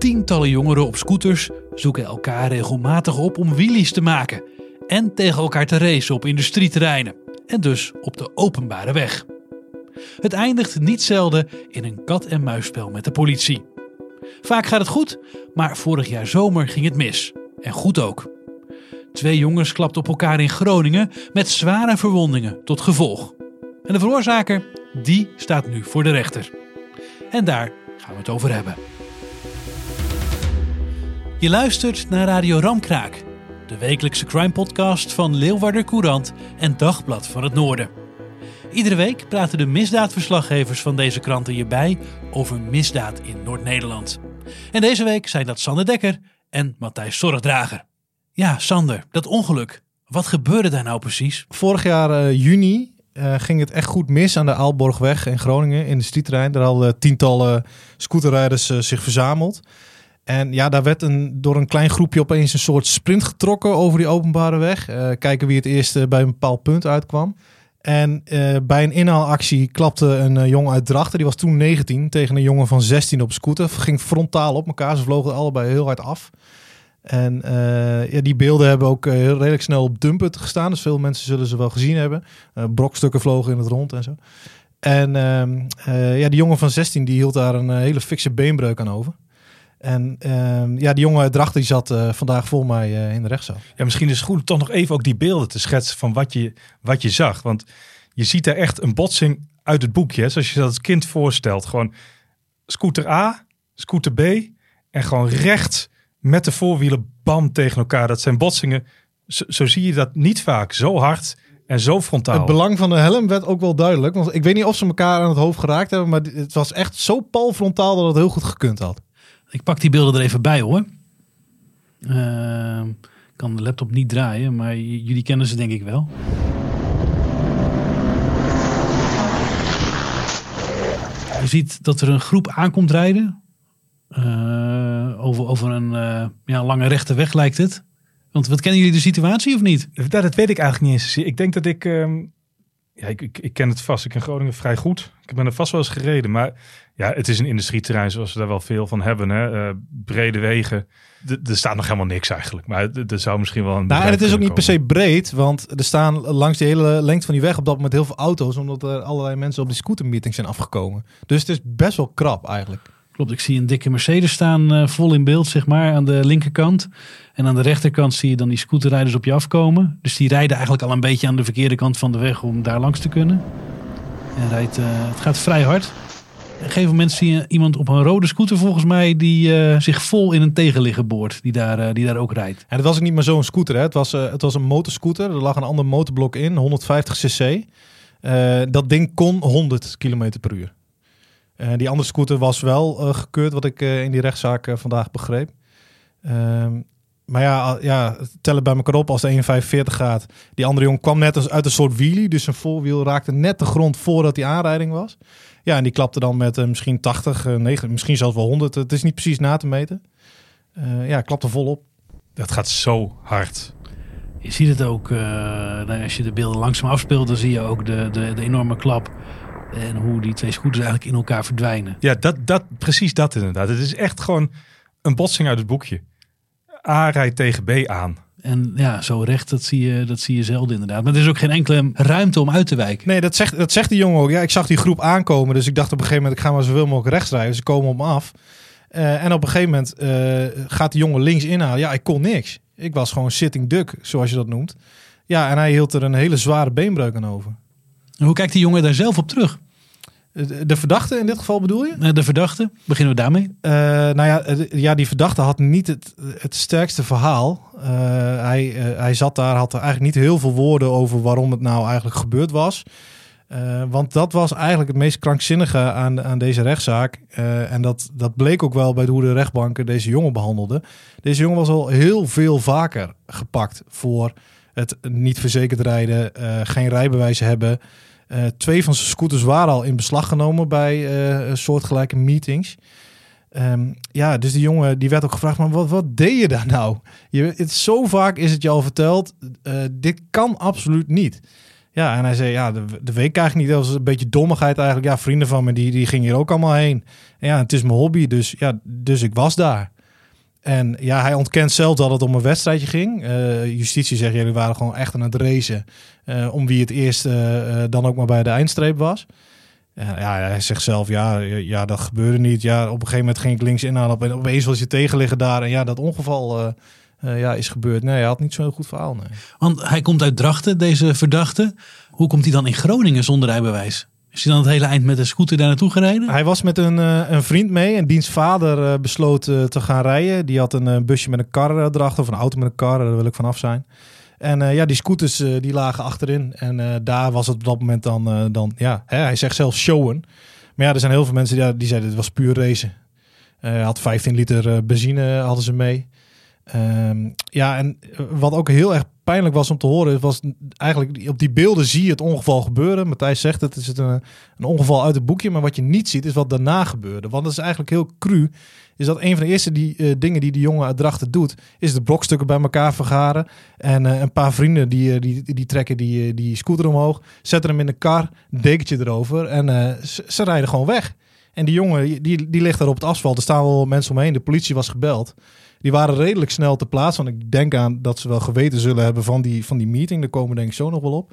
Tientallen jongeren op scooters zoeken elkaar regelmatig op om wheelies te maken. En tegen elkaar te racen op industrieterreinen. En dus op de openbare weg. Het eindigt niet zelden in een kat-en-muisspel met de politie. Vaak gaat het goed, maar vorig jaar zomer ging het mis. En goed ook. Twee jongens klapten op elkaar in Groningen met zware verwondingen tot gevolg. En de veroorzaker, die staat nu voor de rechter. En daar gaan we het over hebben. Je luistert naar Radio Ramkraak, de wekelijkse crime podcast van Leeuwarder Courant en Dagblad van het Noorden. Iedere week praten de misdaadverslaggevers van deze kranten je bij over misdaad in Noord-Nederland. En deze week zijn dat Sander Dekker en Matthijs Zorgdrager. Ja, Sander, dat ongeluk. Wat gebeurde daar nou precies? Vorig jaar uh, juni uh, ging het echt goed mis aan de Aalborgweg in Groningen in de streettrein. Daar hadden tientallen scooterrijders uh, zich verzameld. En ja, daar werd een, door een klein groepje opeens een soort sprint getrokken over die openbare weg. kijken wie het eerst bij een bepaald punt uitkwam. En uh, bij een inhaalactie klapte een jongen uit Drachten, die was toen 19, tegen een jongen van 16 op scooter. Ging frontaal op elkaar, ze vlogen allebei heel hard af. En ja, die beelden hebben ook redelijk snel op Dumpet gestaan, dus veel mensen zullen ze wel gezien hebben. brokstukken vlogen in het rond en zo. En ehm, ja, die jongen van 16 die hield daar een hele fikse beenbreuk aan over. En uh, ja, die jongen uit Drachten die zat uh, vandaag voor mij uh, in de rechtszaal. Ja, misschien is het goed om toch nog even ook die beelden te schetsen van wat je, wat je zag. Want je ziet daar echt een botsing uit het boekje. Hè? Zoals je dat als kind voorstelt. Gewoon scooter A, scooter B en gewoon recht met de voorwielen bam tegen elkaar. Dat zijn botsingen. Zo, zo zie je dat niet vaak. Zo hard en zo frontaal. Het belang van de helm werd ook wel duidelijk. Want ik weet niet of ze elkaar aan het hoofd geraakt hebben. Maar het was echt zo pal frontaal dat het heel goed gekund had. Ik pak die beelden er even bij hoor. Uh, kan de laptop niet draaien, maar jullie kennen ze denk ik wel. Je ziet dat er een groep aankomt rijden. Uh, over, over een uh, ja, lange rechte weg lijkt het. Want wat kennen jullie de situatie of niet? Dat, dat weet ik eigenlijk niet eens. Ik denk dat ik... Um, ja, ik, ik, ik, ken het vast. Ik ken Groningen vrij goed. Ik ben er vast wel eens gereden. Maar ja, het is een industrieterrein zoals we daar wel veel van hebben. Hè? Uh, brede wegen. er staat nog helemaal niks eigenlijk. Maar er zou misschien wel een. Nou, en het is ook niet per se breed. Want er staan langs de hele lengte van die weg op dat moment heel veel auto's. Omdat er allerlei mensen op die scootermeeting zijn afgekomen. Dus het is best wel krap eigenlijk. Klopt, ik zie een dikke Mercedes staan uh, vol in beeld, zeg maar, aan de linkerkant. En aan de rechterkant zie je dan die scooterrijders op je afkomen. Dus die rijden eigenlijk al een beetje aan de verkeerde kant van de weg om daar langs te kunnen. En rijdt, uh, het gaat vrij hard. Op een gegeven moment zie je iemand op een rode scooter volgens mij die uh, zich vol in een tegenligger boort. Die daar, die daar ook rijdt. En het was ook niet maar zo'n scooter. Hè? Het, was, het was een motorscooter. Er lag een ander motorblok in, 150 cc. dat ding kon 100 km per uur. Die andere scooter was wel gekeurd, wat ik in die rechtszaak vandaag begreep. Ehm, maar ja, ja, tellen bij elkaar op als de 1,45 gaat. Die andere jongen kwam net als uit een soort wheelie. Dus zijn voorwiel raakte net de grond voordat die aanrijding was. Ja, en die klapte dan met uh, misschien 80, uh, 9, misschien zelfs wel 100. Het is niet precies na te meten. Uh, ja, klapte volop. Dat gaat zo hard. Je ziet het ook, nou, als je de beelden langzaam afspeelt, dan zie je ook de, de, de enorme klap. En hoe die twee scooters eigenlijk in elkaar verdwijnen. Ja, dat, dat, precies dat inderdaad. Het is echt gewoon een botsing uit het boekje. A rijdt tegen B aan. En ja, zo recht, dat zie, je, dat zie je zelden inderdaad. Maar er is ook geen enkele ruimte om uit te wijken. Nee, dat zegt, dat zegt die jongen ook. Ja, ik zag die groep aankomen, dus ik dacht op een gegeven moment, ik ga maar zoveel mogelijk rechts rijden. Ze komen op me af. Eh, en op een gegeven moment eh, gaat de jongen links inhalen. Ja, ik kon niks. Ik was gewoon sitting duck, zoals je dat noemt. Ja, en hij hield er een hele zware beenbreuk aan over. Hoe kijkt die jongen daar zelf op terug? De, verdachte in dit geval bedoel je? De verdachte, beginnen we daarmee. Eh, nou ja, ja, die verdachte had niet het, het sterkste verhaal. Eh, hij, eh, hij zat daar, had er eigenlijk niet heel veel woorden over waarom het nou eigenlijk gebeurd was. Want dat was eigenlijk het meest krankzinnige aan, aan deze rechtszaak. En dat, dat bleek ook wel bij hoe de rechtbanken deze jongen behandelden. Deze jongen was al heel veel vaker gepakt voor het niet verzekerd rijden, geen rijbewijs hebben. Eh, twee van zijn scooters waren al in beslag genomen bij eh, soortgelijke meetings. Ehm, ja, dus die jongen die werd ook gevraagd, maar wat, wat deed je daar nou? Je, het, zo vaak is het je al verteld, eh, dit kan absoluut niet. Ja, en hij zei, ja, de, de week eigenlijk niet. Dat was een beetje dommigheid eigenlijk. Ja, vrienden van me, die, die gingen hier ook allemaal heen. En ja, het is mijn hobby, dus ja, dus ik was daar. En ja, hij ontkent zelf dat het om een wedstrijdje ging. Eh, justitie zegt, jullie waren gewoon echt aan het racen. eh, om wie het eerst eh, dan ook maar bij de eindstreep was. Ja, hij zegt zelf, ja, ja, dat gebeurde niet. Ja, op een gegeven moment ging ik links inhalen. Op, opeens was je tegenliggen daar. En ja, dat ongeval ja, is gebeurd. Nee, hij had niet zo'n goed verhaal. Nee. Want hij komt uit Drachten, deze verdachte. Hoe komt hij dan in Groningen zonder rijbewijs? Is hij dan het hele eind met een scooter daar naartoe gereden? Hij was met een, eh, een vriend mee. En diens vader eh, besloot eh, te gaan rijden. Die had een busje met een kar erachter. Of een auto met een kar, daar wil ik vanaf zijn. En ja, die scooters die lagen achterin. En daar was het op dat moment dan, dan ja, hè, hij zegt zelf showen. Maar ja, er zijn heel veel mensen die, die zeiden het was puur racen. Had 15 liter benzine hadden ze mee. Ehm, ja, en wat ook heel erg pijnlijk was om te horen, was eigenlijk op die beelden zie je het ongeval gebeuren. Matthijs zegt het is het een, een ongeval uit het boekje, maar wat je niet ziet is wat daarna gebeurde. Want dat is eigenlijk heel cru. Is dat een van de eerste die, eh, dingen die die jongen uit Drachten doet, is de brokstukken bij elkaar vergaren. En eh, een paar vrienden die, eh, die, die trekken die, die scooter omhoog, zetten hem in de kar, dekentje erover en ze, ze rijden gewoon weg. En die jongen, die, die ligt daar op het asfalt. Er staan wel mensen omheen. De politie was gebeld. Die waren redelijk snel te plaatsen. Want ik denk aan dat ze wel geweten zullen hebben van die, van die meeting. Daar komen we denk ik zo nog wel op.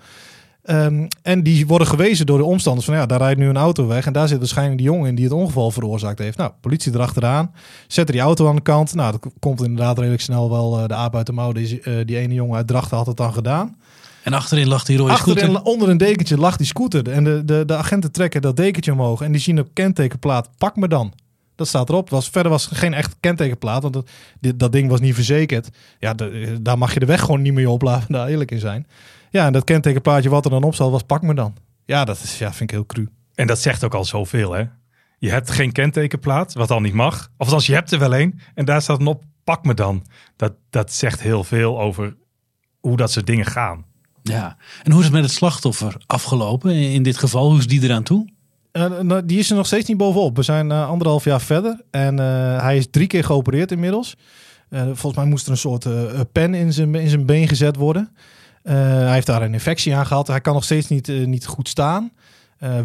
Ehm, en die worden gewezen door de omstanders van ja, daar rijdt nu een auto weg. En daar zit waarschijnlijk die jongen in die het ongeval veroorzaakt heeft. Nou, politie erachteraan. Zetten die auto aan de kant. Nou, dat komt inderdaad redelijk snel wel eh, de aap uit de mouw. Die, eh, die ene jongen uit Drachten had het dan gedaan. En achterin lag die rode Achterin, scooter. onder een dekentje lag die scooter. En de, de, de agenten trekken dat dekentje omhoog. En die zien op kentekenplaat, pak me dan. Dat staat erop. Was, verder was er geen echt kentekenplaat. Want dat, dit, dat ding was niet verzekerd. Ja, de- daar mag je de weg gewoon niet meer op, laten daar eerlijk in zijn. Ja, en dat kentekenplaatje wat er dan op zat, was pak me dan. Ja, dat is, ja, vind ik heel cru. En dat zegt ook al zoveel, hè? Je hebt geen kentekenplaat, wat al niet mag. Of als je hebt er wel een en daar staat een op, pak me dan. Dat, dat zegt heel veel over hoe dat soort dingen gaan. Ja. En hoe is het met het slachtoffer afgelopen in dit geval? Hoe is die eraan toe? Eh, nou, die is er nog steeds niet bovenop. We zijn eh, anderhalf jaar verder. En eh, hij is drie keer geopereerd inmiddels. Volgens mij moest er een soort pen in zijn, in zijn been gezet worden. Hij heeft daar een infectie aan gehad. Hij kan nog steeds niet, niet goed staan.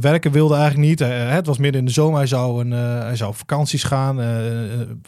Werken wilde eigenlijk niet. Het was midden in de zomer. Hij zou, een, hij zou op vakanties gaan.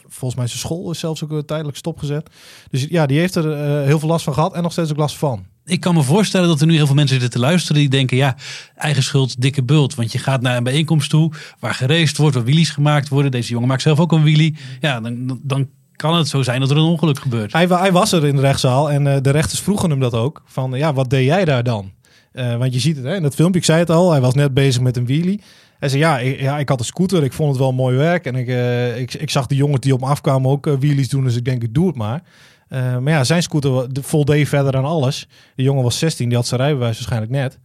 Volgens mij zijn school zelfs ook tijdelijk stopgezet. Dus ja, die heeft er heel veel last van gehad. En nog steeds ook last van. Ik kan me voorstellen dat er nu heel veel mensen zitten te luisteren die denken, ja, eigen schuld, dikke bult. Want je gaat naar een bijeenkomst toe waar gereest wordt, waar wheelies gemaakt worden. Deze jongen maakt zelf ook een wheelie. Ja, dan, dan- kan het zo zijn dat er een ongeluk gebeurt. Hij, hij was er in de rechtszaal en eh, de rechters vroegen hem dat ook. Van ja, wat deed jij daar dan? Eh, want je ziet het hè, in dat filmpje, ik zei het al, hij was net bezig met een wheelie. Hij zei ja ik, ja, ik had een scooter, ik vond het wel mooi werk. En ik, eh, ik, ik zag de jongens die op me afkwamen ook eh, wheelies doen, dus ik denk ik doe het maar. Eh, maar ja, zijn scooter de- voldeed verder aan alles. De jongen was 16, die had zijn rijbewijs waarschijnlijk net.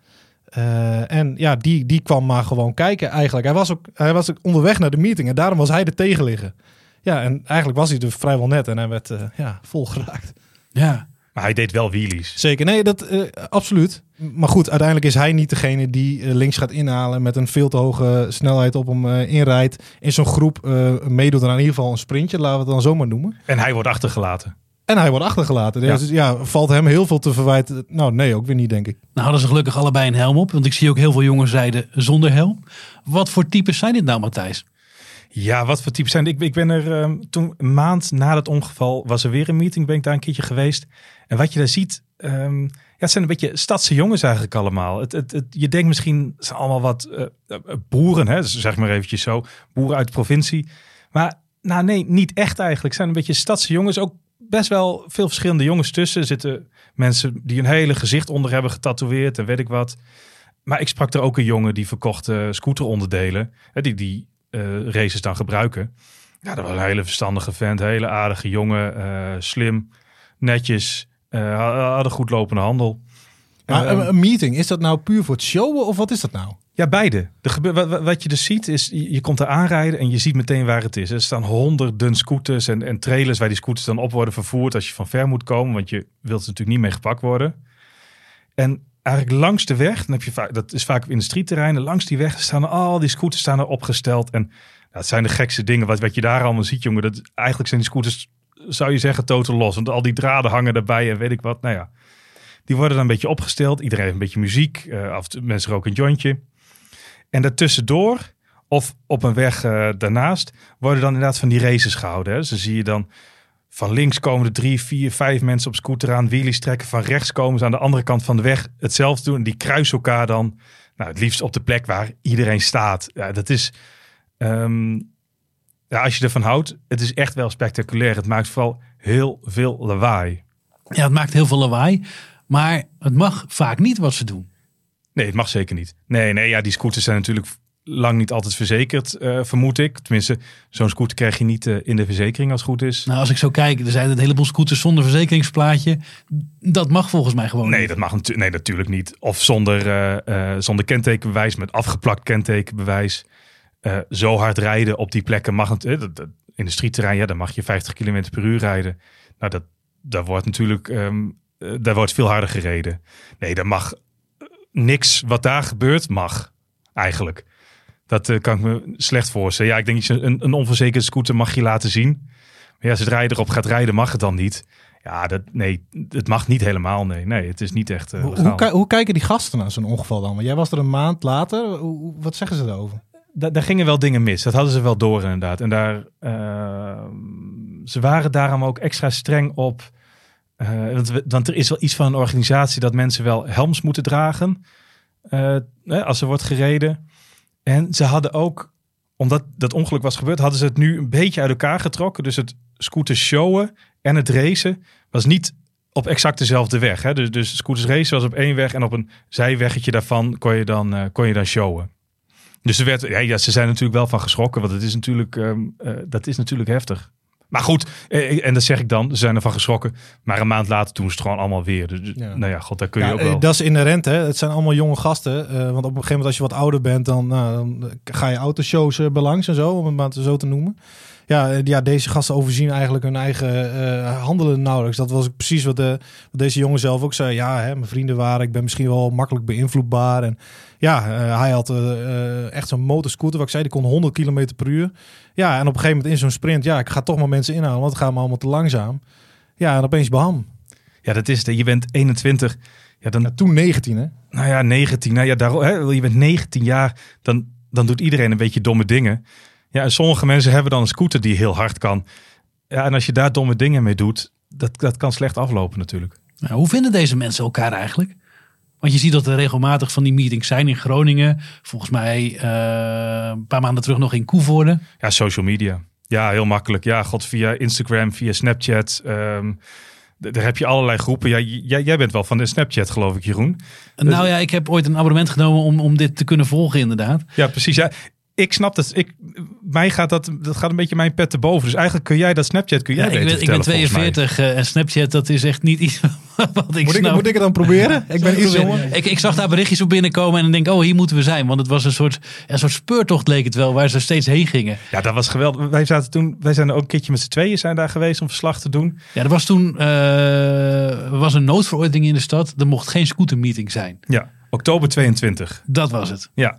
Eh, en ja, die, die kwam maar gewoon kijken eigenlijk. Hij was, ook, hij was ook onderweg naar de meeting en daarom was hij er tegen liggen. Ja, en eigenlijk was hij er vrijwel net en hij werd eh, ja, vol geraakt. Ja. Maar hij deed wel wheelies. Zeker, nee, dat eh, absoluut. Maar goed, uiteindelijk is hij niet degene die links gaat inhalen met een veel te hoge snelheid op hem eh, inrijdt. In zo'n groep eh, meedoet er in ieder geval een sprintje, laten we het dan zo maar noemen. En hij wordt achtergelaten. En hij wordt achtergelaten. Ja. Dus ja, valt hem heel veel te verwijten. Nou, nee, ook weer niet, denk ik. Nou hadden ze gelukkig allebei een helm op. Want ik zie ook heel veel jongens rijden zonder helm. Wat voor types zijn dit nou, Matthijs? Ja, wat voor types zijn? Ik, ik ben er ehm, toen een maand na het ongeval was er weer een meeting, ben ik daar een keertje geweest. En wat je daar ziet, ehm, ja, het zijn een beetje stadse jongens eigenlijk allemaal. Het, het, het, je denkt misschien, het zijn allemaal wat eh, eh, boeren, hè, zeg maar eventjes zo, boeren uit de provincie. Maar Nou nee, niet echt eigenlijk. Het zijn een beetje stadse jongens. Ook best wel veel verschillende jongens tussen. Er zitten mensen die een hele gezicht onder hebben getatoeëerd en weet ik wat. Maar ik sprak er ook een jongen die verkocht eh, scooteronderdelen. Hè, die die eh, races dan gebruiken. Ja, dat was een hele verstandige vent. Hele aardige jongen. eh, slim, netjes. eh, hadden goed lopende handel. Maar Ehm, een meeting, is dat nou puur voor het showen of wat is dat nou? Ja, beide. De gebe- wa- wa- wat je dus ziet is, je komt er aanrijden en je ziet meteen waar het is. Er staan honderden scooters en, en trailers waar die scooters dan op worden vervoerd als je van ver moet komen, want je wilt ze natuurlijk niet mee gepakt worden. En eigenlijk langs de weg, dan heb je dat is vaak op industrieterreinen, langs die weg staan al die scooters staan er opgesteld. En ja, het zijn de gekste dingen wat, wat je daar allemaal ziet, jongen. Dat, eigenlijk zijn die scooters, zou je zeggen, totaal los. Want al die draden hangen erbij en weet ik wat. Nou ja, die worden dan een beetje opgesteld. Iedereen heeft een beetje muziek. eh, af mensen roken een jointje. En daartussendoor, of op een weg eh, daarnaast, worden dan inderdaad van die races gehouden. Dus dan zie je dan van links komen er drie, vier, vijf mensen op scooter aan, wheelies trekken. Van rechts komen ze aan de andere kant van de weg hetzelfde doen. En die kruisen elkaar dan, nou, het liefst op de plek waar iedereen staat. Ja, dat is, ehm, ja, als je ervan houdt, het is echt wel spectaculair. Het maakt vooral heel veel lawaai. Ja, het maakt heel veel lawaai. Maar het mag vaak niet wat ze doen. Nee, het mag zeker niet. Nee, nee, ja, die scooters zijn natuurlijk lang niet altijd verzekerd, eh, vermoed ik. Tenminste, zo'n scooter krijg je niet eh, in de verzekering als het goed is. Nou, als ik zo kijk, er zijn een heleboel scooters zonder verzekeringsplaatje. Dat mag volgens mij gewoon Nee, niet. dat mag natu- nee, natuurlijk niet. Of zonder, eh, zonder kentekenbewijs, met afgeplakt kentekenbewijs. Zo hard rijden op die plekken mag het. in de streetterrein, ja, dan mag je 50 km per uur rijden. Nou, dat, daar wordt natuurlijk ehm, eh, daar wordt veel harder gereden. Nee, dat mag niks wat daar gebeurt, mag eigenlijk. Dat eh, kan ik me slecht voorstellen. Ja, ik denk een, een onverzekerde scooter mag je laten zien. Maar ja, zodra je erop gaat rijden, mag het dan niet. Ja, dat, nee, het mag niet helemaal. Nee, nee het is niet echt. eh, Hoe, hoe, ki- hoe kijken die gasten naar zo'n ongeval dan? Want jij was er een maand later. Hoe- wat zeggen ze daarover? Da- daar gingen wel dingen mis. Dat hadden ze wel door inderdaad. En daar, eh, ze waren daarom ook extra streng op. eh, want, er is wel iets van een organisatie dat mensen wel helms moeten dragen. eh, hè, als er wordt gereden. En ze hadden ook, omdat dat ongeluk was gebeurd, hadden ze het nu een beetje uit elkaar getrokken. Dus het scooter showen en het racen was niet op exact dezelfde weg. Hè? Dus, dus scooters racen was op één weg en op een zijweggetje daarvan kon je dan, eh, kon je dan showen. Dus er werd, ja, ze zijn natuurlijk wel van geschrokken, want het is natuurlijk, ehm, eh, dat is natuurlijk heftig. Maar goed, eh, en dat zeg ik dan, ze zijn ervan geschrokken. Maar een maand later doen ze het gewoon allemaal weer. Dus, Ja. Nou ja, god, daar kun je Ja, ook eh, wel. dat is inherent, hè? Het zijn allemaal jonge gasten. eh, want op een gegeven moment, als je wat ouder bent, dan, nou, dan ga je autoshows eh, belangs en zo, om het maar zo te noemen. Ja, eh, ja, deze gasten overzien eigenlijk hun eigen eh, handelen nauwelijks. Dat was precies wat, de, wat deze jongen zelf ook zei. Ja, hè, mijn vrienden waren, ik ben misschien wel makkelijk beïnvloedbaar. En ja, eh, hij had echt zo'n motorscooter, wat ik zei, die kon 100 km per uur. Ja, en op een gegeven moment in zo'n sprint, ja, ik ga toch maar mensen inhalen, want het gaat me allemaal te langzaam. Ja, en opeens beham. Ja, dat is het. Je bent 21. Ja, dan, Ja, toen 19, hè? nou ja, 19. Nou ja, daar, hè, je bent 19 jaar. Dan, dan doet iedereen een beetje domme dingen. Ja, en sommige mensen hebben dan een scooter die heel hard kan. Ja, en als je daar domme dingen mee doet, dat, dat kan slecht aflopen natuurlijk. Nou, hoe vinden deze mensen elkaar eigenlijk? Want je ziet dat er regelmatig van die meetings zijn in Groningen. Volgens mij eh, een paar maanden terug nog in Koevoorde. Ja, social media. Ja, heel makkelijk. Ja, god, via Instagram, via Snapchat. ehm, daar heb je allerlei groepen. Ja, jij, jij bent wel van de Snapchat, geloof ik, Jeroen. Nou ja, ik heb ooit een abonnement genomen om, om dit te kunnen volgen inderdaad. Ja, precies. Ja, ik snap dat. Ik, mij gaat dat, dat gaat een beetje mijn pet te boven. Dus eigenlijk kun jij dat Snapchat, kun jij Ja, ik, ben, ik ben vertellen, volgens mij. 42 eh, en Snapchat dat is echt niet iets wat ik Moet ik, snap. moet ik het dan proberen? Ik ben iets jonger. Ik, ik zag daar berichtjes op binnenkomen en dan denk ik, oh, hier moeten we zijn. Want het was een soort, een soort speurtocht leek het wel, waar ze steeds heen gingen. Ja, dat was geweldig. Wij zaten toen, wij zijn er ook een keertje met z'n tweeën zijn daar geweest om verslag te doen. Ja, er was toen eh, er was een noodverordening in de stad. Er mocht geen scootermeeting zijn. Ja, oktober 22. Dat was het. Ja,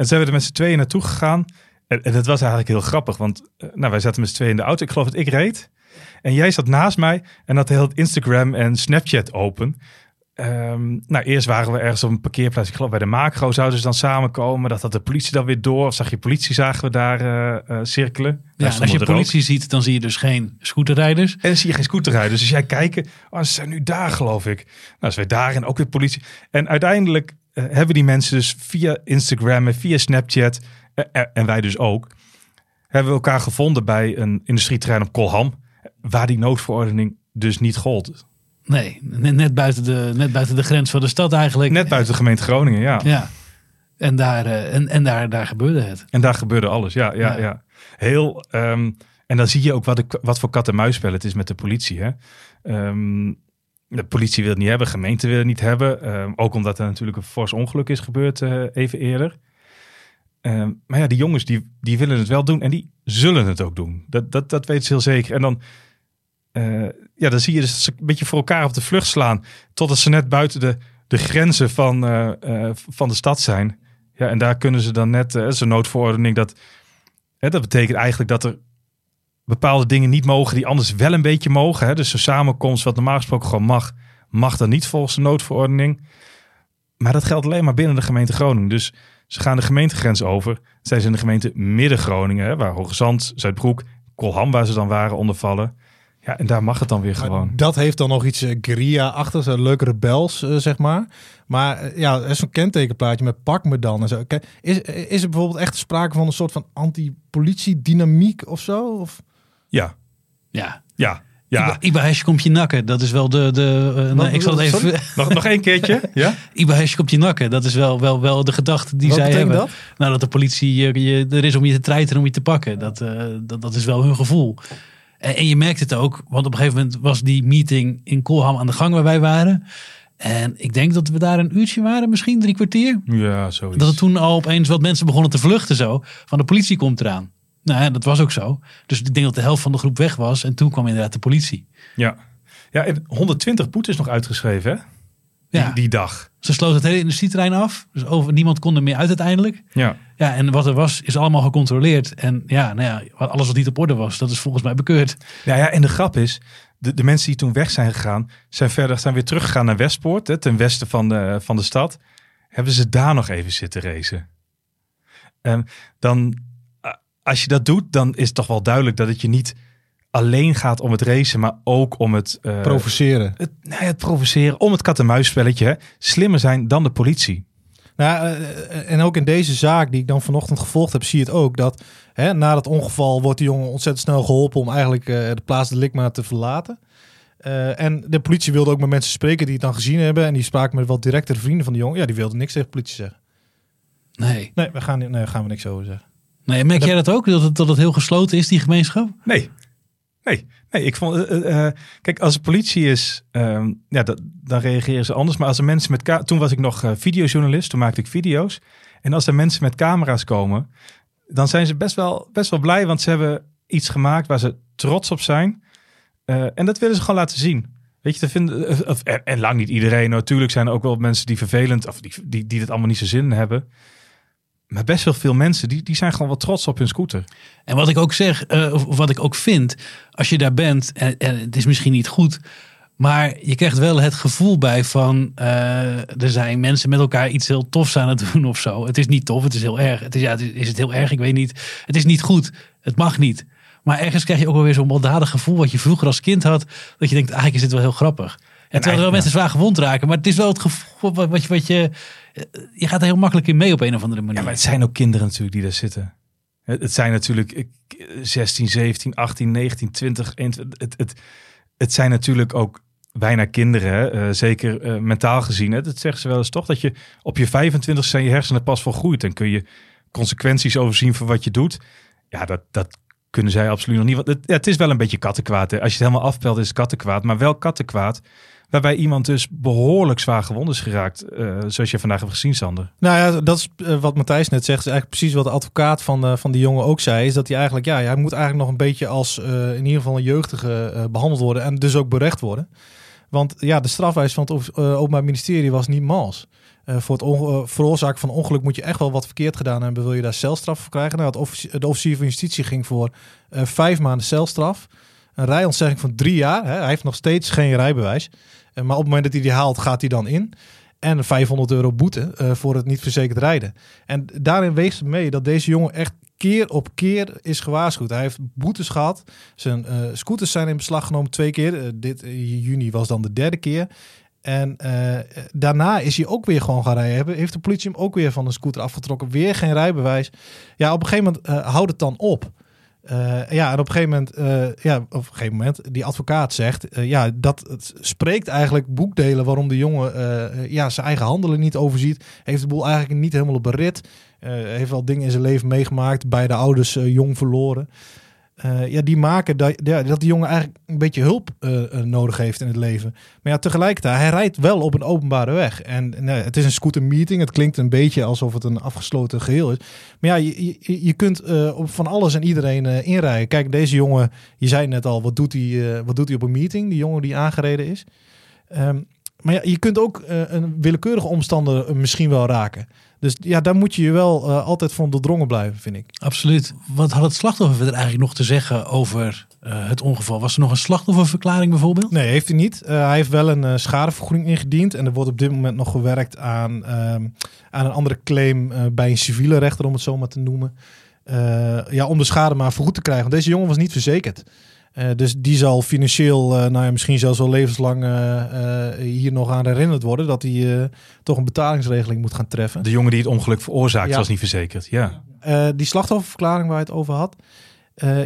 en zijn we er met z'n tweeën naartoe gegaan. En, en dat was eigenlijk heel grappig, want eh, nou, wij zaten met z'n tweeën in de auto. Ik geloof dat ik reed. En jij zat naast mij en had heel het Instagram en Snapchat open. Ehm, nou, eerst waren we ergens op een parkeerplaats. Ik geloof bij de macro zouden ze dan samenkomen. Dat had de politie dan weer door. Of zag je politie, zagen we daar eh, eh, cirkelen. Ja, als je ook. politie ziet, dan zie je dus geen scooterrijders. En dan zie je geen scooterrijders. Dus jij kijken, oh, ze zijn nu daar geloof ik. Nou, ze weer daar en ook weer politie. En uiteindelijk eh, hebben die mensen dus via Instagram en via Snapchat, eh, eh, en wij dus ook, hebben we elkaar gevonden bij een industrieterrein op Kolham. Waar die noodverordening dus niet gold. Nee, net, net, buiten de, net buiten de grens van de stad eigenlijk. Net buiten de gemeente Groningen, ja. Ja. En, daar, en, en daar, daar gebeurde het. En daar gebeurde alles, ja. ja, Ja. ja. Heel, ehm, en dan zie je ook wat, de, wat voor kat-en-muisspel het is met de politie. Hè? Ehm, de politie wil het niet hebben, gemeente wil het niet hebben. Ehm, ook omdat er natuurlijk een fors ongeluk is gebeurd eh, even eerder. Ehm, maar ja, die jongens die, die willen het wel doen en die zullen het ook doen. Dat, dat, dat weten ze heel zeker. En dan, eh, ja, dan zie je dus ze een beetje voor elkaar op de vlucht slaan. Totdat ze net buiten de, de grenzen van, eh, van de stad zijn. Ja, en daar kunnen ze dan net, zo'n noodverordening, dat, dat betekent eigenlijk dat er bepaalde dingen niet mogen die anders wel een beetje mogen. Hè? Dus een samenkomst, wat normaal gesproken gewoon mag, mag dan niet volgens de noodverordening. Maar dat geldt alleen maar binnen de gemeente Groningen. Dus ze gaan de gemeentegrens over. Zijn ze in de gemeente Midden-Groningen, waar Hoogezand, Zuidbroek, Kolham, waar ze dan waren, ondervallen. Ja, en daar mag het dan weer Maar gewoon. dat heeft dan nog iets uh, guerrilla-achtigs, een leuke rebels, uh, zeg maar. Maar uh, ja, er is zo'n kentekenplaatje met pak me dan en zo. Is, is er bijvoorbeeld echt sprake van een soort van anti-politie-dynamiek of zo? Of? Ja, Ja. ja, ja. Iba komt je nakken. Dat is wel de... de uh, nee, ik zal het even... nog, nog één keertje, ja? Iba komt je nakken. Dat is wel, wel, wel de gedachte die Wat zij hebben. dat? Nou, dat de politie je, je, er is om je te treiteren, om je te pakken. Dat, uh, dat, dat is wel hun gevoel. En, en, je merkt het ook, want op een gegeven moment was die meeting in Kolham aan de gang waar wij waren. En ik denk dat we daar een uurtje waren, misschien drie kwartier. Ja, zoiets. Dat er toen al opeens wat mensen begonnen te vluchten zo. Van de politie komt eraan. Nou ja, dat was ook zo. Dus ik denk dat de helft van de groep weg was. En toen kwam inderdaad de politie. Ja, ja en 120 boetes nog uitgeschreven, hè? Die, Ja. die dag. Ze sloot het hele industrieterrein af. Dus over, niemand kon er meer uit uiteindelijk. Ja. Ja, en wat er was, is allemaal gecontroleerd. En ja, nou ja, alles wat niet op orde was, dat is volgens mij bekeurd. Ja, ja, en de grap is, de, de mensen die toen weg zijn gegaan, zijn verder zijn weer teruggegaan naar Westpoort, hè, ten westen van de, van de stad. Hebben ze daar nog even zitten racen. En dan, eh, als je dat doet, dan is het toch wel duidelijk dat het je niet alleen gaat om het racen, maar ook om het... eh, Provoceren. het, nou ja, het provoceren, om het kat-en-muisspelletje. hè. Slimmer zijn dan de politie. Nou, uh, en ook in deze zaak die ik dan vanochtend gevolgd heb, zie je het ook. Dat hè, na dat ongeval wordt die jongen ontzettend snel geholpen om eigenlijk uh, de plaats de Likma te verlaten. Uh, en de politie wilde ook met mensen spreken die het dan gezien hebben. En die spraken met wat directere vrienden van de jongen. Ja, die wilden niks tegen de politie zeggen. Nee. Nee, we gaan, nee, daar gaan we niks over zeggen. Nee, merk jij dat ook? Dat het, dat het heel gesloten is, die gemeenschap? Nee. Nee, nee, ik vond. Uh, uh, kijk, als er politie is, uh, ja, dat, dan reageren ze anders. Maar als er mensen met. Toen was ik nog uh, videojournalist, toen maakte ik video's. En als er mensen met camera's komen, dan zijn ze best wel, best wel blij, want ze hebben iets gemaakt waar ze trots op zijn. En dat willen ze gewoon laten zien. Weet je, te vinden, of, en, en, lang niet iedereen. Natuurlijk zijn er ook wel mensen die vervelend, of die, die, die het allemaal niet zo zin hebben. Maar best wel veel mensen, die, die zijn gewoon wel trots op hun scooter. En wat ik ook zeg, uh, of wat ik ook vind, als je daar bent, en, en, het is misschien niet goed, maar je krijgt wel het gevoel bij van, er zijn mensen met elkaar iets heel tofs aan het doen of zo. Het is niet tof, het is heel erg. Het is, ja, het is, is het heel erg? Ik weet niet. Het is niet goed, het mag niet. Maar ergens krijg je ook wel weer zo'n baldadig gevoel wat je vroeger als kind had, dat je denkt, eigenlijk is dit wel heel grappig. En terwijl er wel mensen zwaar gewond raken, maar het is wel het gevoel wat, je, wat je, je gaat er heel makkelijk in mee op een of andere manier. Ja, maar het zijn ook kinderen natuurlijk die daar zitten. Het, zijn natuurlijk 16, 17, 18, 19, 20, 21. Het, het, het zijn natuurlijk ook bijna kinderen? Uh, zeker uh, mentaal gezien. Hè? Dat zeggen ze wel eens toch, dat je op je 25 zijn je hersenen pas volgroeid. En kun je consequenties overzien van wat je doet. Ja, dat, dat kunnen zij absoluut nog niet. Het, ja, het is wel een beetje kattenkwaad. Hè? Als je het helemaal afpelt is het kattenkwaad. Maar wel kattenkwaad waarbij iemand dus behoorlijk zwaar gewond is geraakt, uh, zoals je vandaag hebt gezien, Sander. Nou ja, dat is uh, wat Matthijs net zegt. Is eigenlijk precies wat de advocaat van, uh, van die jongen ook zei. Is dat hij eigenlijk, ja, hij moet eigenlijk nog een beetje als in ieder geval een jeugdige behandeld worden. En dus ook berecht worden. Want ja, de strafwijs van het Openbaar Ministerie was niet mals. voor het veroorzaken van ongeluk moet je echt wel wat verkeerd gedaan hebben. Wil je daar celstraf voor krijgen? Nou, het de officier van justitie ging voor vijf maanden celstraf. Een rijontzegging van drie jaar. Hè. Hij heeft nog steeds geen rijbewijs. Maar op het moment dat hij die haalt, gaat hij dan in. En 500 euro boete uh, voor het niet verzekerd rijden. En daarin weegt mee dat deze jongen echt keer op keer is gewaarschuwd. Hij heeft boetes gehad. Zijn uh, scooters zijn in beslag genomen twee keer. Dit juni was dan de derde keer. En daarna is hij ook weer gewoon gaan rijden. Heeft de politie hem ook weer van een scooter afgetrokken. Weer geen rijbewijs. Ja, op een gegeven moment houdt het dan op. Eh, ja, en op een gegeven moment, eh, ja, op een gegeven moment, die advocaat zegt, eh, ja, dat het spreekt eigenlijk boekdelen waarom de jongen ja, zijn eigen handelen niet overziet. Heeft de boel eigenlijk niet helemaal op een rit. Eh, heeft wel dingen in zijn leven meegemaakt, beide ouders jong verloren. Eh, ja, die maken dat, dat die jongen eigenlijk een beetje hulp eh, eh, nodig heeft in het leven. Maar ja, tegelijkertijd, hij rijdt wel op een openbare weg. En nee, het is een scooter meeting. Het klinkt een beetje alsof het een afgesloten geheel is. Maar ja, je, je, kunt op van alles en iedereen inrijden. Kijk, deze jongen, je zei net al, wat doet hij, wat doet hij op een meeting? Die jongen die aangereden is. Ehm, maar ja, je kunt ook een willekeurige omstander misschien wel raken. Dus ja, daar moet je je wel eh, altijd van doordrongen blijven, vind ik. Absoluut. Wat had het slachtoffer verder eigenlijk nog te zeggen over eh, het ongeval? Was er nog een slachtofferverklaring bijvoorbeeld? Nee, heeft hij niet. Eh, hij heeft wel een schadevergoeding ingediend. En er wordt op dit moment nog gewerkt aan, ehm, aan een andere claim bij een civiele rechter, om het zo maar te noemen. Ja, om de schade maar vergoed te krijgen. Want deze jongen was niet verzekerd. Eh, dus die zal financieel, eh, nou ja, misschien zelfs wel levenslang eh, hier nog aan herinnerd worden. Dat hij toch een betalingsregeling moet gaan treffen. De jongen die het ongeluk veroorzaakt Ja. was niet verzekerd. Ja. Die slachtofferverklaring waar hij het over had.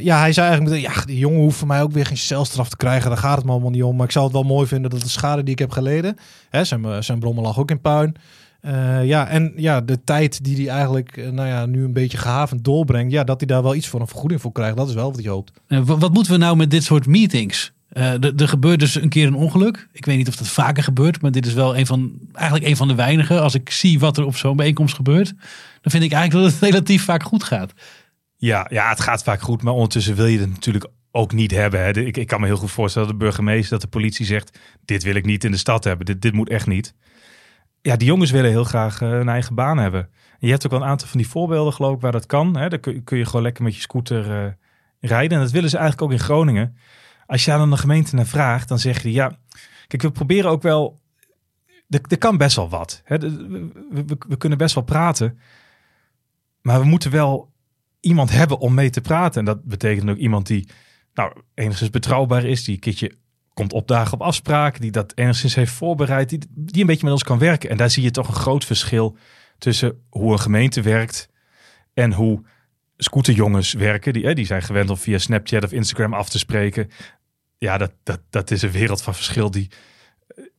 Ja, hij zei eigenlijk ja, die jongen hoeft voor mij ook weer geen celstraf te krijgen. Daar gaat het me allemaal niet om. Maar ik zou het wel mooi vinden dat de schade die ik heb geleden, hè, zijn, zijn brommer lag ook in puin. Eh, ja, en ja, de tijd die hij eigenlijk, eh, nou ja, nu een beetje gehavend doorbrengt, ja, dat hij daar wel iets voor een vergoeding voor krijgt. Dat is wel wat hij hoopt. Wa- wat moeten we nou met dit soort meetings? Eh, er- er gebeurt dus een keer een ongeluk. Ik weet niet of dat vaker gebeurt, maar dit is wel een van, eigenlijk een van de weinigen. Als ik zie wat er op zo'n bijeenkomst gebeurt, dan vind ik eigenlijk dat het relatief vaak goed gaat. Ja, ja, het gaat vaak goed, maar ondertussen wil je het natuurlijk ook niet hebben. Hè. Ik, ik kan me heel goed voorstellen dat de burgemeester, dat de politie zegt, dit wil ik niet in de stad hebben, dit, dit moet echt niet. Ja, die jongens willen heel graag eh, een eigen baan hebben. En je hebt ook wel een aantal van die voorbeelden geloof ik waar dat kan. Hè. Dan kun, kun je gewoon lekker met je scooter eh, rijden. En dat willen ze eigenlijk ook in Groningen. Als je aan de gemeente naar vraagt, dan zeg je ja, kijk we proberen ook wel, er, kan best wel wat. Hè. We kunnen best wel praten. Maar we moeten wel iemand hebben om mee te praten. En dat betekent ook iemand die nou, enigszins betrouwbaar is, die een keertje komt opdagen op afspraken, die dat enigszins heeft voorbereid, die, die een beetje met ons kan werken. En daar zie je toch een groot verschil tussen hoe een gemeente werkt en hoe scooterjongens werken. Die, hè, die zijn gewend om via Snapchat of Instagram af te spreken. Ja, dat, dat, dat is een wereld van verschil die,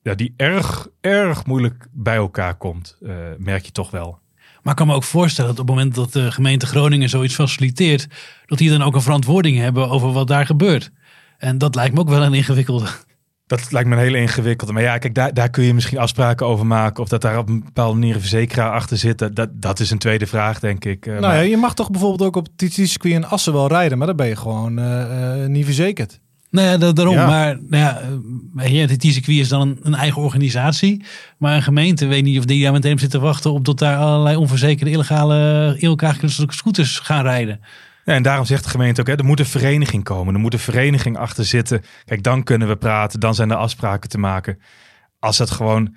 ja, die erg, erg moeilijk bij elkaar komt, eh, merk je toch wel. Maar ik kan me ook voorstellen dat op het moment dat de gemeente Groningen zoiets faciliteert, dat die dan ook een verantwoording hebben over wat daar gebeurt. En dat lijkt me ook wel een ingewikkelde. Dat lijkt me een hele ingewikkelde. Maar ja, kijk, daar, daar kun je misschien afspraken over maken. Of dat daar op een bepaalde manier een verzekeraar achter zit. Dat, dat, dat is een tweede vraag, denk ik. Eh, nou maar- ja, je mag toch bijvoorbeeld ook op het TT-circuit in Assen wel rijden, maar dan ben je gewoon eh, eh, niet verzekerd. Nou ja, da- daarom. Ja. Maar nou ja, het circuit is dan een, een eigen organisatie. Maar een gemeente weet niet of die daar meteen op zit te wachten op dat daar allerlei onverzekerde illegale in elkaar geknutselde scooters gaan rijden. Ja, en daarom zegt de gemeente ook, hè, er moet een vereniging komen. Er moet een vereniging achter zitten. Kijk, dan kunnen we praten. Dan zijn er afspraken te maken. Als het gewoon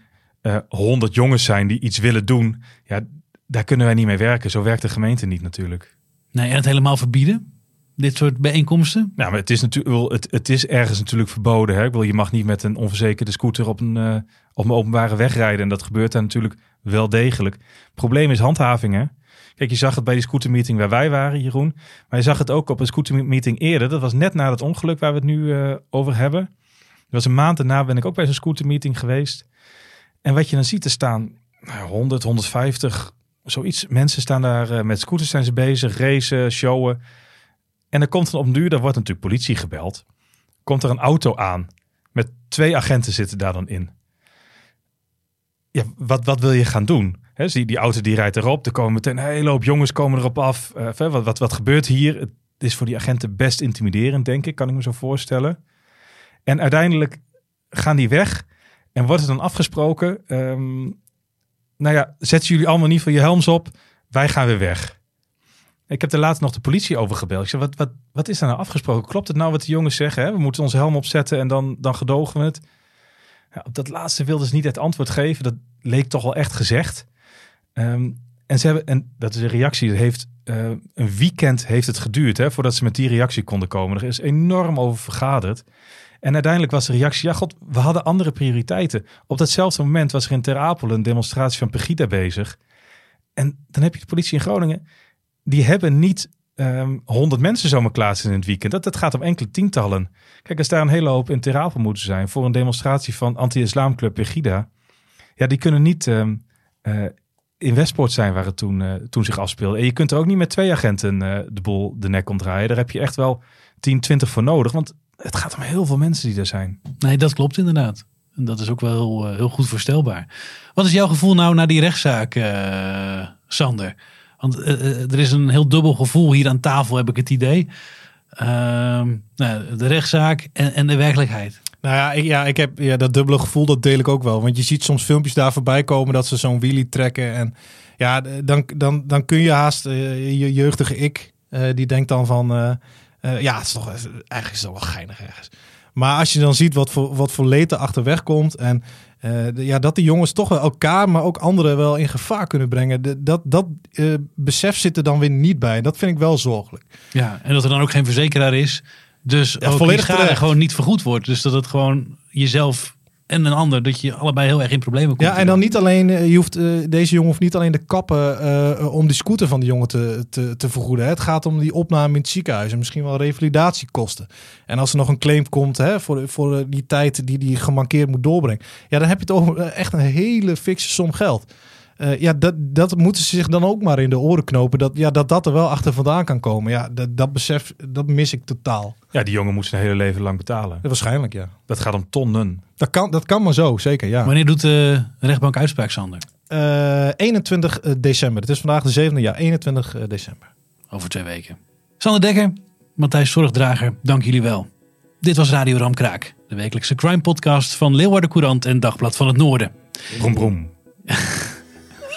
honderd jongens zijn die iets willen doen. Ja, daar kunnen wij niet mee werken. Zo werkt de gemeente niet natuurlijk. Nee, en het helemaal verbieden. Dit soort bijeenkomsten. Ja, maar het is natuurlijk, het, het is ergens natuurlijk verboden. Hè? Ik wil, je mag niet met een onverzekerde scooter op een, eh, op een openbare weg rijden. En dat gebeurt daar natuurlijk wel degelijk. Het probleem is handhaving. Hè? Kijk, je zag het bij die scootermeeting waar wij waren, Jeroen. Maar je zag het ook op een scootermeeting eerder. Dat was net na het ongeluk waar we het nu eh, over hebben. Dat was een maand daarna ben ik ook bij zo'n scootermeeting geweest. En wat je dan ziet, er staan nou, 100, 150, zoiets. Mensen staan daar eh, met scooters zijn ze bezig, racen, showen. En er komt dan op duur, daar wordt natuurlijk politie gebeld. Komt er een auto aan. Met twee agenten zitten daar dan in. Ja, wat, wat wil je gaan doen? Zie, die auto die rijdt erop. Er komen meteen een hele hoop jongens komen erop af. Eh, wat, wat, wat gebeurt hier? Het is voor die agenten best intimiderend, denk ik. Kan ik me zo voorstellen. En uiteindelijk gaan die weg. En wordt er dan afgesproken. ehm, nou ja, zetten jullie allemaal niet van je helms op. Wij gaan weer weg. Ik heb er laatst nog de politie over gebeld. Ik zei, wat, wat, wat is daar nou afgesproken? Klopt het nou wat de jongens zeggen? We moeten onze helm opzetten en dan, dan gedogen we het. Ja, op dat laatste wilden ze niet het antwoord geven. Dat leek toch wel echt gezegd. Ehm, en ze hebben, en dat is een reactie, heeft eh, een weekend heeft het geduurd hè, voordat ze met die reactie konden komen. Er is enorm over vergaderd. En uiteindelijk was de reactie, ja god, we hadden andere prioriteiten. Op datzelfde moment was er in Ter Apel een demonstratie van Pegida bezig. En dan heb je de politie in Groningen, die hebben niet ehm 100 mensen zomaar klaarzetten in het weekend. Dat, dat gaat om enkele tientallen. Kijk, als daar een hele hoop in Ter Apel moeten zijn voor een demonstratie van anti-islamclub Pegida. Ja, die kunnen niet ehm, eh, in Westpoort zijn waar het toen, eh, toen zich afspeelde. En je kunt er ook niet met twee agenten eh, de boel de nek omdraaien. Daar heb je echt wel 10, 20 voor nodig. Want het gaat om heel veel mensen die er zijn. Nee, dat klopt inderdaad. En dat is ook wel heel, eh, heel goed voorstelbaar. Wat is jouw gevoel nou na die rechtszaak, Sander? Want er is een heel dubbel gevoel hier aan tafel, heb ik het idee. Ehm, nou, de rechtszaak en, en de werkelijkheid. Nou ja, ik, ja, ik heb ja, dat dubbele gevoel, dat deel ik ook wel. Want je ziet soms filmpjes daar voorbij komen dat ze zo'n wheelie trekken. En ja, dan, dan, dan kun je haast eh, je jeugdige ik, eh, die denkt dan van... eh, ja, het is toch, eigenlijk het wel geinig ergens. Maar als je dan ziet wat voor, wat voor leed er achterweg komt... en ja, dat die jongens toch wel elkaar, maar ook anderen wel in gevaar kunnen brengen... dat, dat besef zit er dan weer niet bij. Dat vind ik wel zorgelijk. Ja, en dat er dan ook geen verzekeraar is. Dus Ja, ook volledig schade terecht. gewoon niet vergoed wordt. Dus dat het gewoon jezelf en een ander, dat je allebei heel erg in problemen komt. Ja, en dan niet alleen, eh, je hoeft, eh, deze jongen hoeft niet alleen de kappen eh, om die scooter van die jongen te, te, te vergoeden. hè. Het gaat om die opname in het ziekenhuis en misschien wel revalidatiekosten. En als er nog een claim komt hè, voor, voor die tijd die die gemankeerd moet doorbrengen. Ja, dan heb je het over echt een hele fikse som geld. Eh, ja, dat, dat moeten ze zich dan ook maar in de oren knopen. Dat, ja, dat dat er wel achter vandaan kan komen. Ja, dat, dat besef, dat mis ik totaal. Ja, die jongen moet zijn hele leven lang betalen. Waarschijnlijk, ja. Dat gaat om tonnen. Dat kan, dat kan maar zo, zeker, ja. Wanneer doet de rechtbank uitspraak, Sander? Eh, 21 december. Het is vandaag de zevende, ja, 21 december. Over twee weken. Sander Dekker, Matthijs Zorgdrager, dank jullie wel. Dit was Radio Ramkraak, de wekelijkse crime podcast van Leeuwarden Courant en Dagblad van het Noorden. Broem, broem.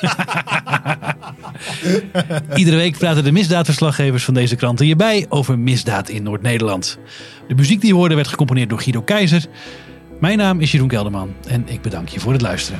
Iedere week praten de misdaadverslaggevers van deze kranten hierbij over misdaad in Noord-Nederland. De muziek die je hoorde werd gecomponeerd door Guido Keizer. Mijn naam is Jeroen Kelderman en ik bedank je voor het luisteren.